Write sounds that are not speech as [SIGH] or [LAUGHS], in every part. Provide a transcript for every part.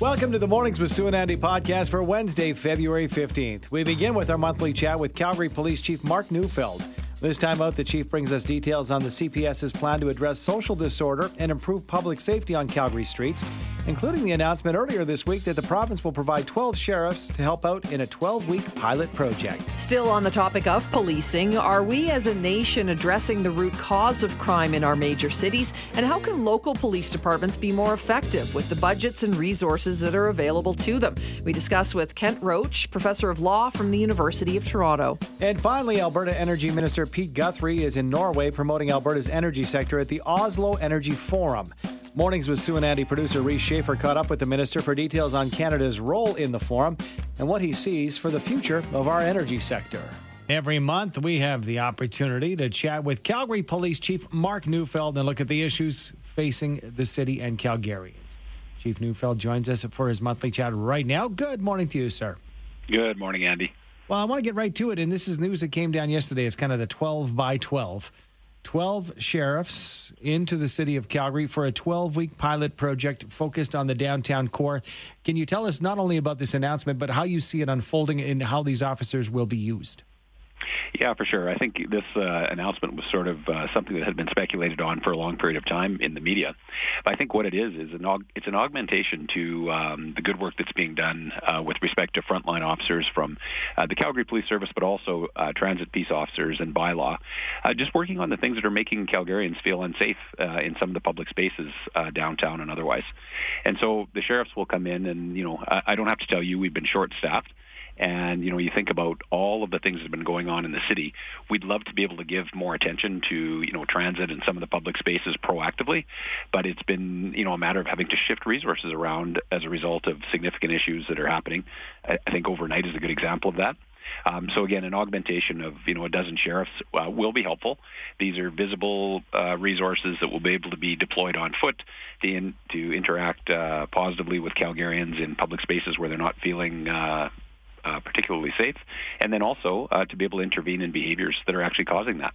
Welcome to the Mornings with Sue and Andy podcast for Wednesday, February 15th. We begin with our monthly chat with Calgary Police Chief Mark Neufeld. This time out, the chief brings us details on the CPS's plan to address social disorder and improve public safety on Calgary streets, including the announcement earlier this week that the province will provide 12 sheriffs to help out in a 12 week pilot project. Still on the topic of policing, are we as a nation addressing the root cause of crime in our major cities? And how can local police departments be more effective with the budgets and resources that are available to them? We discuss with Kent Roach, professor of law from the University of Toronto. And finally, Alberta Energy Minister Pete Guthrie is in Norway promoting Alberta's energy sector at the Oslo Energy Forum. Mornings with Sue and Andy producer Reese Schaefer caught up with the minister for details on Canada's role in the forum and what he sees for the future of our energy sector. Every month, we have the opportunity to chat with Calgary Police Chief Mark Neufeld and look at the issues facing the city and Calgarians. Chief Neufeld joins us for his monthly chat right now. Good morning to you, sir. Good morning, Andy. Well, I want to get right to it, and this is news that came down yesterday. It's kind of the 12 by 12. 12 sheriffs into the city of Calgary for a 12 week pilot project focused on the downtown core. Can you tell us not only about this announcement, but how you see it unfolding and how these officers will be used? Yeah, for sure. I think this uh, announcement was sort of uh, something that had been speculated on for a long period of time in the media. But I think what it is is an aug- it's an augmentation to um, the good work that's being done uh, with respect to frontline officers from uh, the Calgary Police Service, but also uh, transit peace officers and bylaw, uh, just working on the things that are making Calgarians feel unsafe in some of the public spaces downtown and otherwise. And so the sheriffs will come in, and you know, I, I don't have to tell you, we've been short-staffed. And, you know, you think about all of the things that have been going on in the city. We'd love to be able to give more attention to, you know, transit and some of the public spaces proactively. But it's been, you know, a matter of having to shift resources around as a result of significant issues that are happening. I, think overnight is a good example of that. Um, so again, an augmentation of you know a dozen sheriffs uh, will be helpful. These are visible uh, resources that will be able to be deployed on foot to, in, to interact uh, positively with Calgarians in public spaces where they're not feeling uh, uh, particularly safe, and then also uh, to be able to intervene in behaviors that are actually causing that.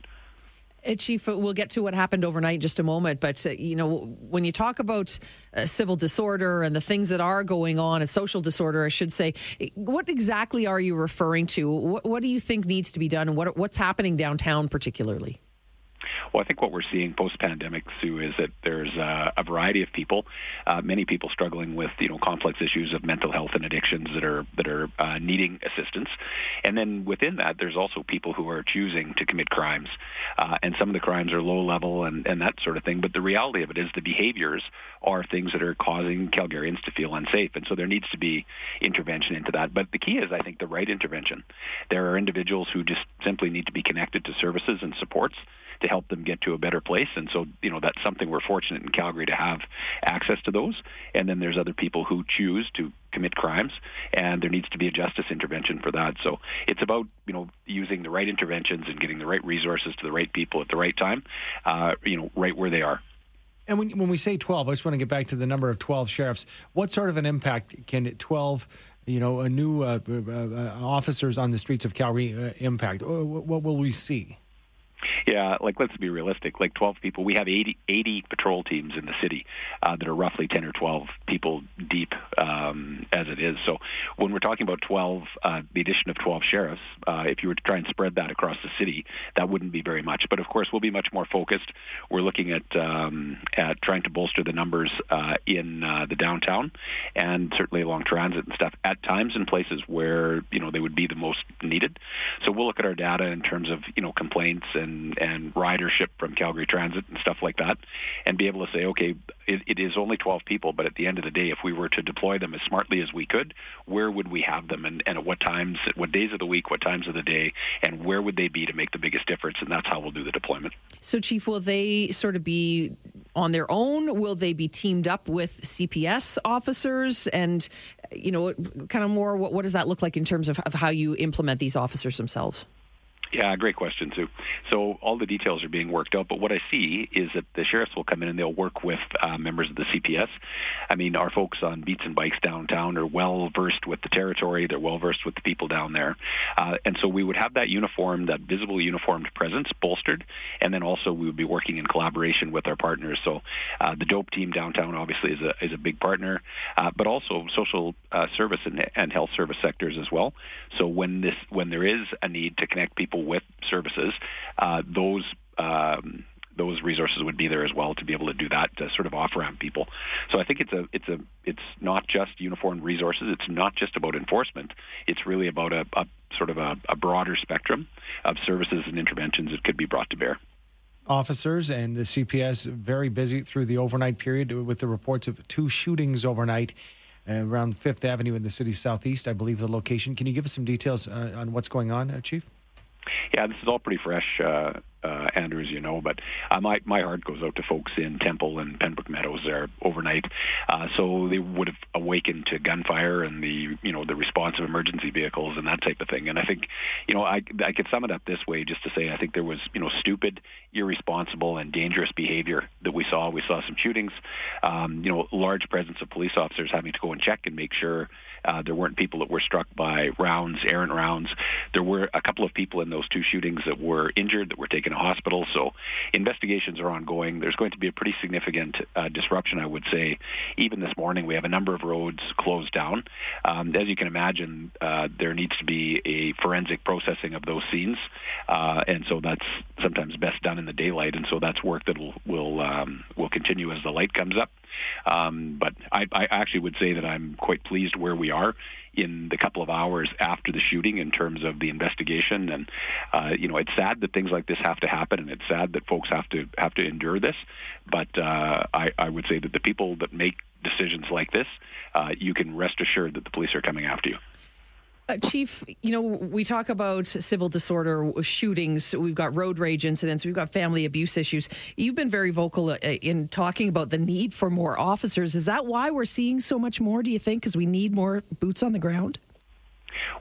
Uh, Chief, we'll get to what happened overnight in just a moment. But, uh, you know, when you talk about uh, civil disorder and the things that are going on, a social disorder, I should say, what exactly are you referring to? What, what do you think needs to be done? What, what's happening downtown particularly? Well, I think what we're seeing post-pandemic, Sue, is that there's uh, a variety of people, uh, many people struggling with you know complex issues of mental health and addictions that are that are uh, needing assistance, and then within that, there's also people who are choosing to commit crimes, uh, and some of the crimes are low level and and that sort of thing. But the reality of it is the behaviors are things that are causing Calgarians to feel unsafe, and so there needs to be intervention into that. But the key is, I think, the right intervention. There are individuals who just simply need to be connected to services and supports to help them get to a better place. And so, you know, that's something we're fortunate in Calgary to have access to those. And then there's other people who choose to commit crimes, and there needs to be a justice intervention for that. So it's about, you know, using the right interventions and getting the right resources to the right people at the right time, uh, you know, right where they are. And when, when we say 12, I just want to get back to the number of 12 sheriffs. What sort of an impact can 12 you know, a new uh, uh, uh, officers on the streets of Calgary uh, impact? What will we see? Yeah, like let's be realistic. Like 12 people, we have 80, 80 patrol teams in the city uh, that are roughly 10 or 12 people deep um, as it is. So when we're talking about 12, uh, the addition of 12 sheriffs, uh, if you were to try and spread that across the city, that wouldn't be very much. But of course, we'll be much more focused. We're looking at um, at trying to bolster the numbers uh, in uh, the downtown and certainly along transit and stuff at times in places where you know they would be the most needed. So we'll look at our data in terms of you know complaints and and, ridership from Calgary Transit and stuff like that, and be able to say, okay, it, it is only 12 people, but at the end of the day, if we were to deploy them as smartly as we could, where would we have them, and, and at what times, what days of the week, what times of the day, and where would they be to make the biggest difference? And that's how we'll do the deployment. So, Chief, will they sort of be on their own? Will they be teamed up with CPS officers? And, you know, kind of more, what, what does that look like in terms of, of how you implement these officers themselves? Yeah, great question, Sue. So all the details are being worked out, but what I see is that the sheriffs will come in and they'll work with uh, members of the CPS. I mean, our folks on beats and bikes downtown are well versed with the territory. They're well versed with the people down there, uh, and so we would have that uniform, that visible uniformed presence bolstered, and then also we would be working in collaboration with our partners. So uh, the DOAP team downtown obviously is a is a big partner, uh, but also social uh, service and, and health service sectors as well. So when this when there is a need to connect people with services, uh, those um, those resources would be there as well to be able to do that to sort of off ramp people. So I think it's a it's a it's not just uniform resources. It's not just about enforcement. It's really about a, a sort of a, a broader spectrum of services and interventions that could be brought to bear officers and the CPS very busy through the overnight period with the reports of two shootings overnight uh, around Fifth Avenue in the city's southeast. I believe the location. Can you give us some details uh, on what's going on, uh, Chief? Yeah, this is all pretty fresh, uh, uh, Andrew, as you know. But uh, my my heart goes out to folks in Temple and Penbrooke Meadows there overnight. Uh, so they would have awakened to gunfire and the you know the response of emergency vehicles and that type of thing. And I think you know I I could sum it up this way just to say I think there was you know stupid, irresponsible, and dangerous behavior that we saw. We saw some shootings. Um, you know, large presence of police officers having to go and check and make sure uh, there weren't people that were struck by rounds, errant rounds. There were a couple of people in those two shootings that were injured that were taken to hospital. So investigations are ongoing. There's going to be a pretty significant uh, disruption, I would say. Even this morning, we have a number of roads closed down. Um, as you can imagine, uh, there needs to be a forensic processing of those scenes, uh, and so that's sometimes best done in the daylight. And so that's work that will will um, will continue as the light comes up. Um, but I, I actually would say that I'm quite pleased where we are in the couple of hours after the shooting in terms of the investigation. And uh, you know, it's sad that things like this have to happen, and it's sad that folks have to have to endure this. But uh, I, I would say that the people that make decisions like this, uh, you can rest assured that the police are coming after you. Uh, Chief, you know, we talk about civil disorder shootings. We've got road rage incidents. We've got family abuse issues. You've been very vocal uh, in talking about the need for more officers. Is that why we're seeing so much more, do you think? Because we need more boots on the ground?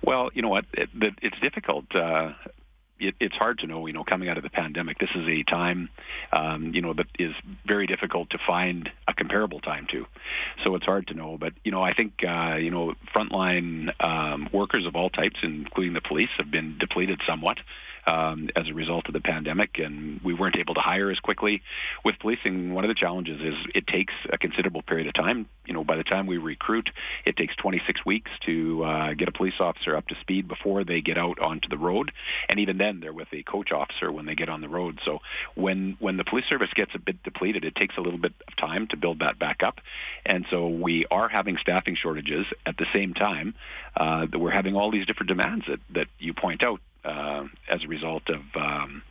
Well, you know what? It, it's difficult. Uh, it, it's hard to know, you know, coming out of the pandemic, this is a time, um, you know, that is very difficult to find a comparable time to. So it's hard to know. But, you know, I think, uh, you know, frontline um, workers of all types, including the police, have been depleted somewhat um, as a result of the pandemic, and we weren't able to hire as quickly. With policing, one of the challenges is it takes a considerable period of time. You know, by the time we recruit, it takes 26 weeks to uh, get a police officer up to speed before they get out onto the road, and even then, they're with a coach officer when they get on the road. So when when the police service gets a bit depleted, it takes a little bit of time to build that back up, and so we are having staffing shortages at the same time uh, that we're having all these different demands that that you point out uh, as a result of um,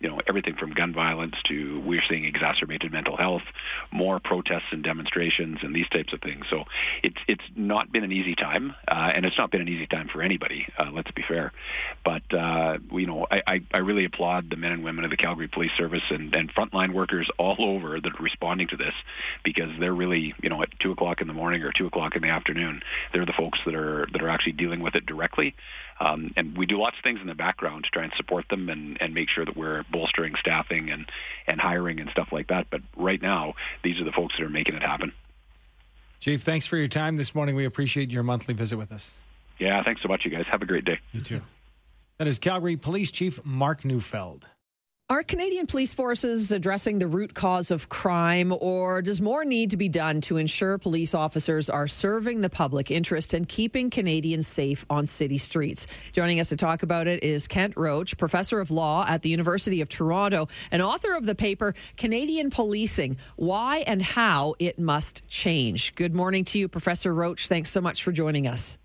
you know everything from gun violence to we're seeing exacerbated mental health, more protests and demonstrations and these types of things. So it's it's not been an easy time, uh, and it's not been an easy time for anybody. Uh, let's be fair, but uh, you know I, I, I really applaud the men and women of the Calgary Police Service and, and frontline workers all [LAUGHS] over that are responding to this because they're really you know at two o'clock in the morning or two o'clock in the afternoon they're the folks that are that are actually dealing with it directly, um, and we do lots of things in the background to try and support them and, and make sure that we're bolstering staffing and, and hiring and stuff like that. But right now, these are the folks that are making it happen. Chief, thanks for your time this morning. We appreciate your monthly visit with us. Yeah, thanks so much, you guys. Have a great day. You too. That is Calgary Police Chief Mark Neufeld. Are Canadian police forces addressing the root cause of crime, or does more need to be done to ensure police officers are serving the public interest and keeping Canadians safe on city streets? Joining us to talk about it is Kent Roach, professor of law at the University of Toronto and author of the paper Canadian Policing Why and How It Must Change. Good morning to you, Professor Roach. Thanks so much for joining us.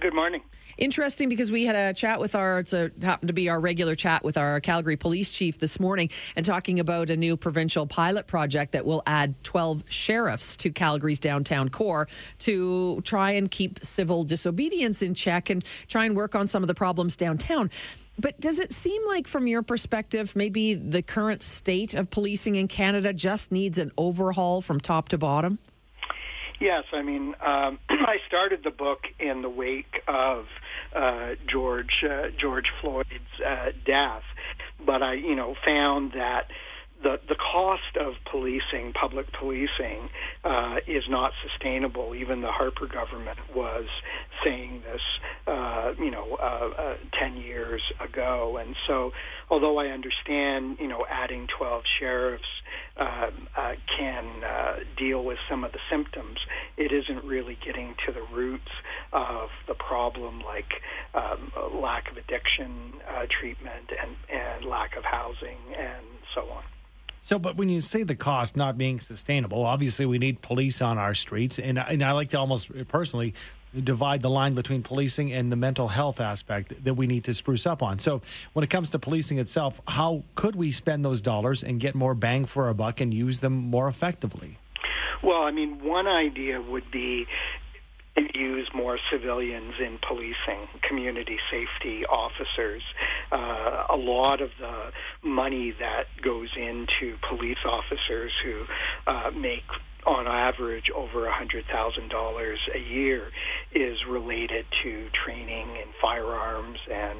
Good morning interesting because we had a chat with our, it's a, happened to be our regular chat with our Calgary police chief this morning and talking about a new provincial pilot project that will add 12 sheriffs to Calgary's downtown core to try and keep civil disobedience in check and try and work on some of the problems downtown. But does it seem like, from your perspective, maybe the current state of policing in Canada just needs an overhaul from top to bottom? Yes, I mean, um, [CLEARS THROAT] I started the book in the wake of uh, George uh, George Floyd's uh, death, but I you know found that the the cost of policing, public policing, uh, is not sustainable. Even the Harper government was saying this, uh, you know, uh, uh, ten years ago. And so, although I understand, you know, adding 12 sheriffs uh, uh, can uh, deal with some of the symptoms, it isn't really getting to the roots of the problem, like um, lack of addiction uh, treatment and and lack of housing and so on. So, but when you say the cost not being sustainable, obviously we need police on our streets, and and I like to almost personally divide the line between policing and the mental health aspect that we need to spruce up on. So, when it comes to policing itself, how could we spend those dollars and get more bang for our buck and use them more effectively? Well, I mean, one idea would be use more civilians in policing, community safety officers. Uh, a lot of the money that goes into police officers who uh, make on average over $100,000 a year is related to training in firearms and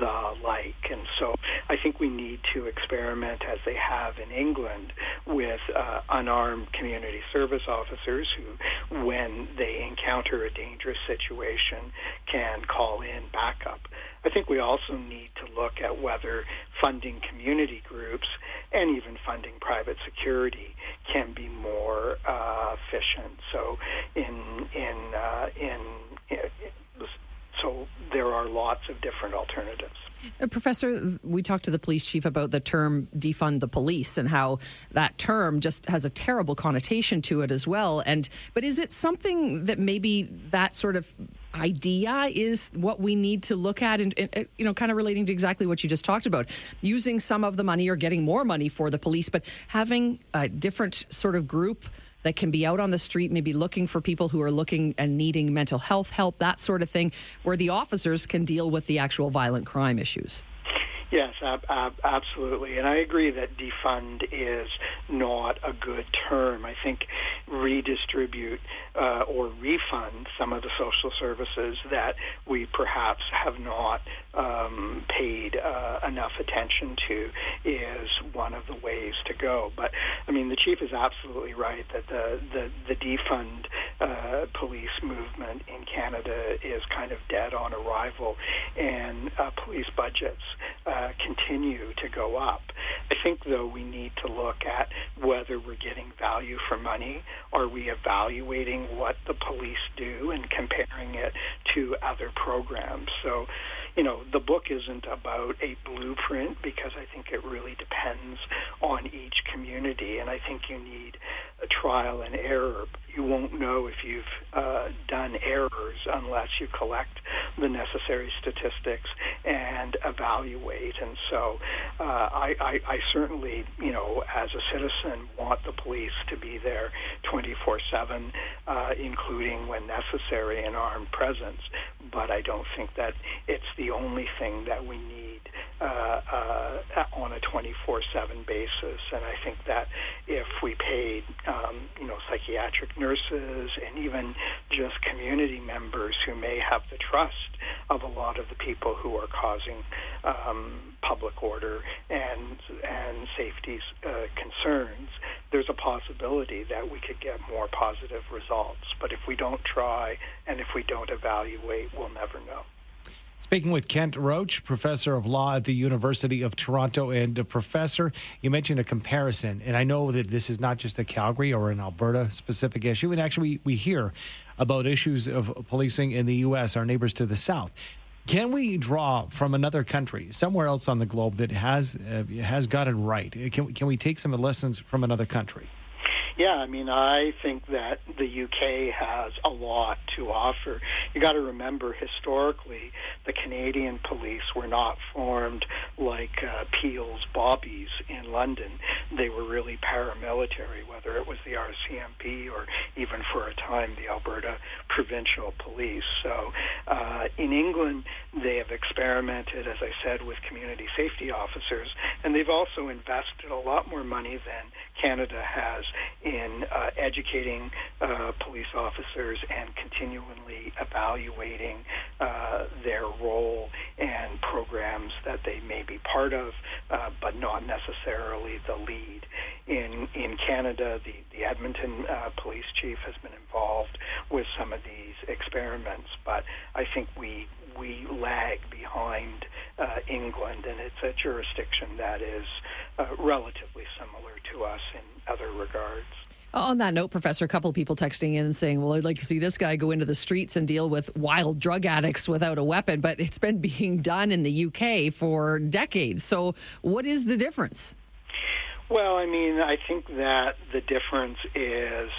the like. And so I think we need to experiment as they have in England with uh, unarmed community service officers who, when they encounter a dangerous situation, can call in backup. I think we also need to look at whether funding community groups and even funding private security can be more uh, efficient. So in in uh, in, so there are lots of different alternatives. Uh, Professor, we talked to the police chief about the term defund the police and how that term just has a terrible connotation to it as well. And but is it something that maybe that sort of idea is what we need to look at and, and, you know kind of relating to exactly what you just talked about using some of the money or getting more money for the police but having a different sort of group that can be out on the street, maybe looking for people who are looking and needing mental health help, that sort of thing, where the officers can deal with the actual violent crime issues. Yes, ab- ab- absolutely. And I agree that defund is not a good term. I think redistribute uh, or refund some of the social services that we perhaps have not um, paid uh, enough attention to is one of the ways to go. But I mean, the chief is absolutely right that the the, the defund uh, police movement in Canada is kind of dead on arrival, and uh, police budgets uh, Uh, continue to go up. I think, though, we need to look at whether we're getting value for money. Are we evaluating what the police do and comparing it to other programs? So you know, the book isn't about a blueprint because I think it really depends on each community, and I think you need a trial and error. You won't know if you've uh, done errors unless you collect the necessary statistics and evaluate. And so, uh, I, I, I certainly, you know, as a citizen, want the police to be there 24/7, uh, including when necessary an armed presence. But I don't think that it's the only thing that we need uh, uh, on a 24/7 basis. And I think that if we paid, um, you know, psychiatric nurses and even just community members who may have the trust of a lot of the people who are causing um, public order and and safety uh, concerns, there's a possibility that we could get more positive results. But if we don't try and if we don't evaluate, we'll never know. Speaking with Kent Roach, professor of law at the University of Toronto, and a professor, you mentioned a comparison, and I know that this is not just a Calgary or an Alberta specific issue, and actually we, we hear about issues of policing in the U.S., our neighbors to the south. Can we draw from another country, somewhere else on the globe that has uh, has got it right? Can can we take some lessons from another country? Yeah, I mean, I think that the UK has a lot to offer. You got to remember, historically, the Canadian police were not formed like uh, Peel's Bobbies in London. They were really paramilitary, whether it was the RCMP or even for a time the Alberta Provincial Police. So uh, in England, they have experimented, as I said, with community safety officers, and they've also invested a lot more money than Canada has in uh, educating uh, police officers and continually evaluating uh, their role and programs that they may be part of, uh, but not necessarily the lead. In in Canada, the the Edmonton uh, police chief has been involved with some of these experiments, but I think we we lag behind uh, England, and it's a jurisdiction that is uh, relatively similar to us in other regards. On that note, Professor, a couple of people texting in and saying, well, I'd like to see this guy go into the streets and deal with wild drug addicts without a weapon, but it's been [LAUGHS] being done in the UK for decades. So, what is the difference? Well, I mean, I think that the difference is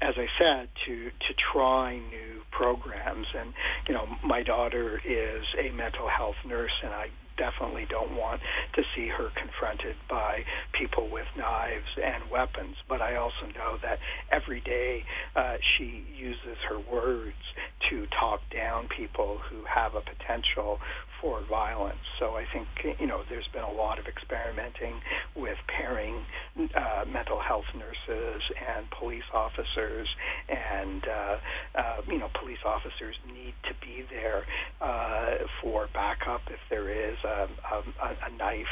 as I said, to to try new programs. And you know, my daughter is a mental health nurse, and I definitely don't want to see her confronted by people with knives and weapons. But I also know that every day uh, she uses her words to talk down people who have a potential for violence. So I think you know there's been a lot of experimenting with pairing uh, mental health nurses and police officers, and uh, uh, you know police officers need to be there uh, for backup if there is a, a, a knife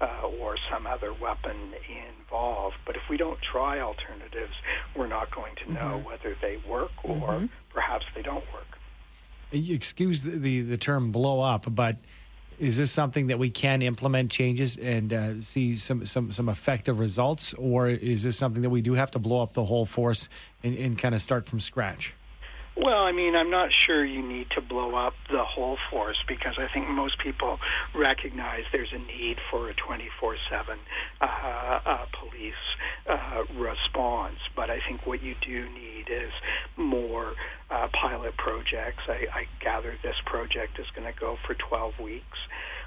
uh, or some other weapon involved. But if we don't try alternatives, we're not going to know mm-hmm. whether they work or mm-hmm. perhaps they don't work excuse the, the, the, term blow up, but is this something that we can implement changes and uh, see some, some, some effective results, or is this something that we do have to blow up the whole force and, and kind of start from scratch? Well, I mean, I'm not sure you need to blow up the whole force because I think most people recognize there's a need for a 24/7 uh, uh, police uh, response. But I think what you do need is more uh, pilot projects. I, I gather this project is going to go for 12 weeks.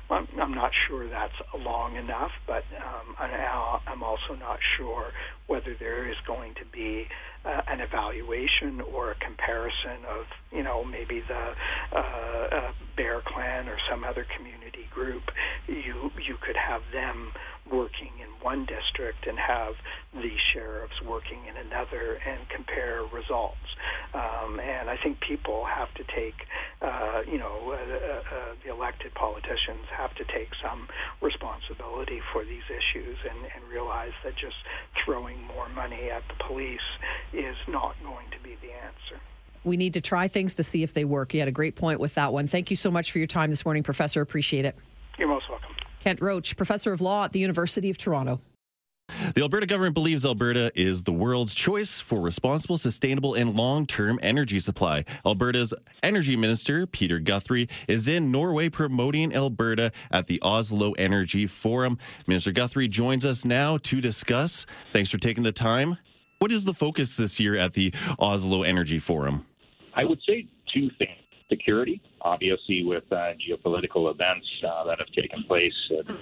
I'm, I'm not sure that's long enough, but um, I'm also not sure whether there is going to be uh, an evaluation or a comparison of, you know, maybe the uh, uh, Bear Clan or some other community group. You you could have them working in one district and have the sheriffs working in another and compare results. Um, and I think people have to take, uh, you know, uh, uh, uh, the elected politicians have to take some responsibility for these issues and, and realize that just throwing more money at the police is not going to be the answer. We need to try things to see if they work. You had a great point with that one. Thank you so much for your time this morning, Professor. Appreciate it. You're most welcome. Kent Roach, professor of law at the University of Toronto. The Alberta government believes Alberta is the world's choice for responsible, sustainable, and long term energy supply. Alberta's energy minister, Peter Guthrie, is in Norway promoting Alberta at the Oslo Energy Forum. Minister Guthrie joins us now to discuss. Thanks for taking the time. What is the focus this year at the Oslo Energy Forum? I would say two things security, obviously, with uh, geopolitical events uh, that have taken place. Uh,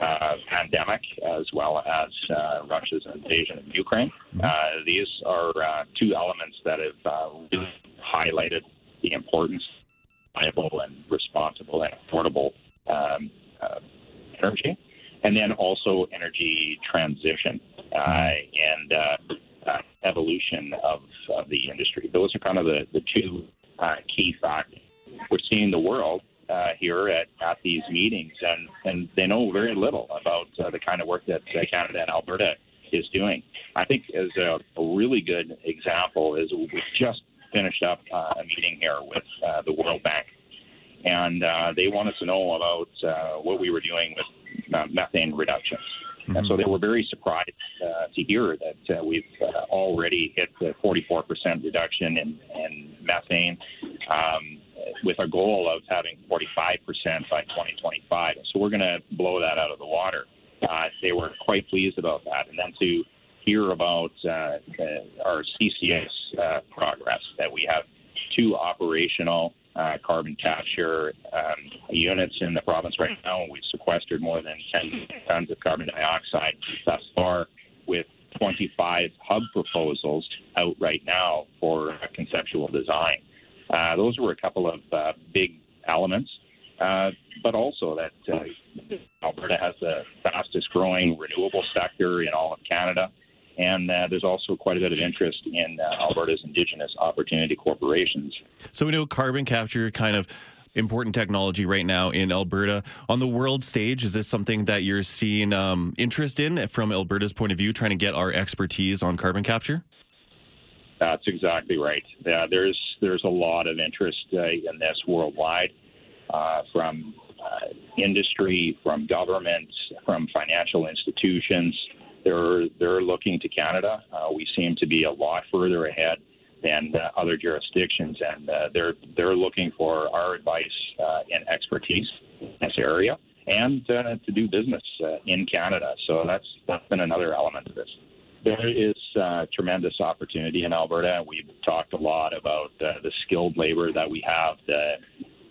uh, pandemic as well as uh, Russia's invasion of Ukraine. Mm-hmm. Uh, these are uh, two elements that have uh, really highlighted the importance of reliable and responsible and affordable um, uh, energy, and then also energy transition mm-hmm. and evolution of, of, the industry. Those are kind of the, the two key factors. We're seeing the world uh, here at, at these meetings, and, and they know very little about uh, the kind of work that uh, Canada and Alberta is doing. I think as a, a really good example is we just finished up uh, a meeting here with uh, the World Bank, and uh, they wanted to know about uh, what we were doing with uh, methane reductions. Mm-hmm. And so they were very surprised uh, to hear that uh, we've uh, already hit the 44% reduction in, in methane. Um, with a goal of having 45% by 2025. So we're going to blow that out of the water. Uh, they were quite pleased about that. And then to hear about uh, uh, our CCS uh, progress, that we have two operational uh, carbon capture um, units in the province right now. We've sequestered more than 10 tons of carbon dioxide thus far with 25 hub proposals out right now for conceptual design. Uh, those were a couple of uh, big elements, uh, but also that uh, Alberta has the fastest growing renewable sector in all of Canada. And uh, there's also quite a bit of interest in uh, Alberta's Indigenous Opportunity Corporations. So we know carbon capture kind of important technology right now in Alberta. On the world stage, is this something that you're seeing um, interest in from Alberta's point of view, trying to get our expertise on carbon capture? That's exactly right. Yeah, there's there's a lot of interest uh, in this worldwide, uh, from uh, industry, from governments, from financial institutions. They're they're looking to Canada. Uh, we seem to be a lot further ahead than uh, other jurisdictions, and uh, they're they're looking for our advice and expertise in this area, and to do business in Canada. So that's that's been another element of this. There is uh, tremendous opportunity in Alberta. We've talked a lot about uh, the skilled labor that we have, the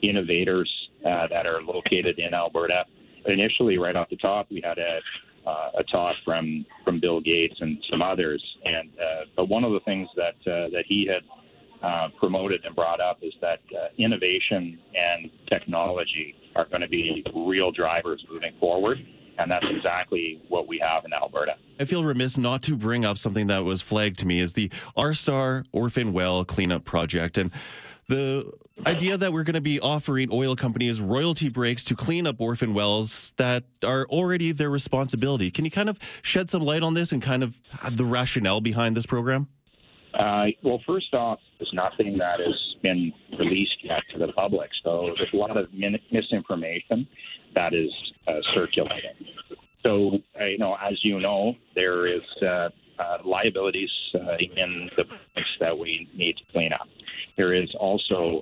innovators uh, that are located in Alberta. Initially, right off the top, we had a, uh, a talk from from Bill Gates and some others, and uh, but one of the things that uh, that he had uh, promoted and brought up is that uh, innovation and technology are going to be real drivers moving forward and that's exactly what we have in Alberta. I feel remiss not to bring up something that was flagged to me as the R Star Orphan Well Cleanup Project. And the idea that we're going to be offering oil companies royalty breaks to clean up orphan wells that are already their responsibility. Can you kind of shed some light on this and kind of the rationale behind this program? Uh, well, first off, there's nothing that has been released yet to the public, so there's a lot of min- misinformation that is uh, circulating. So, uh, you know, as you know, there is uh, uh, liabilities uh, in the products that we need to clean up. There is also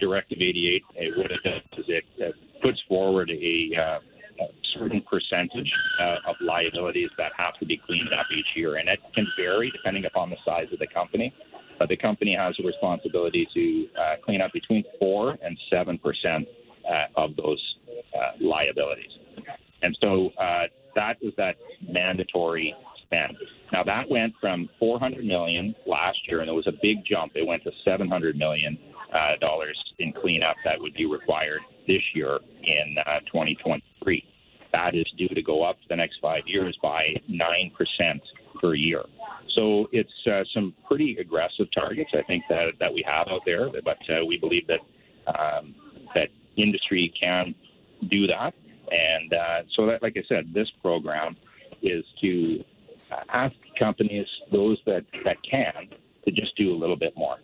Directive 88. what it does is it puts forward a a certain percentage uh, of liabilities that have to be cleaned up each year, and it can vary depending upon the size of the company. But the company has a responsibility to uh, clean up between four and seven percent uh, of those uh, liabilities, and so uh, that is that mandatory spend. Now that went from 400 million last year, and it was a big jump. It went to 700 million uh, dollars in cleanup that would be required this year in uh, 2023. That is due to go up the next five years by 9% per year. So it's uh, some pretty aggressive targets, I think, that, that we have out there, but uh, we believe that, um, that industry can do that. And uh, so, that, like I said, this program is to ask companies, those that, that can, to just do a little bit more.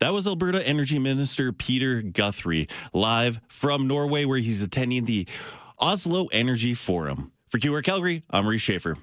That was Alberta Energy Minister Peter Guthrie live from Norway, where he's attending the Oslo Energy Forum. For QR Calgary, I'm Maurice Schaefer.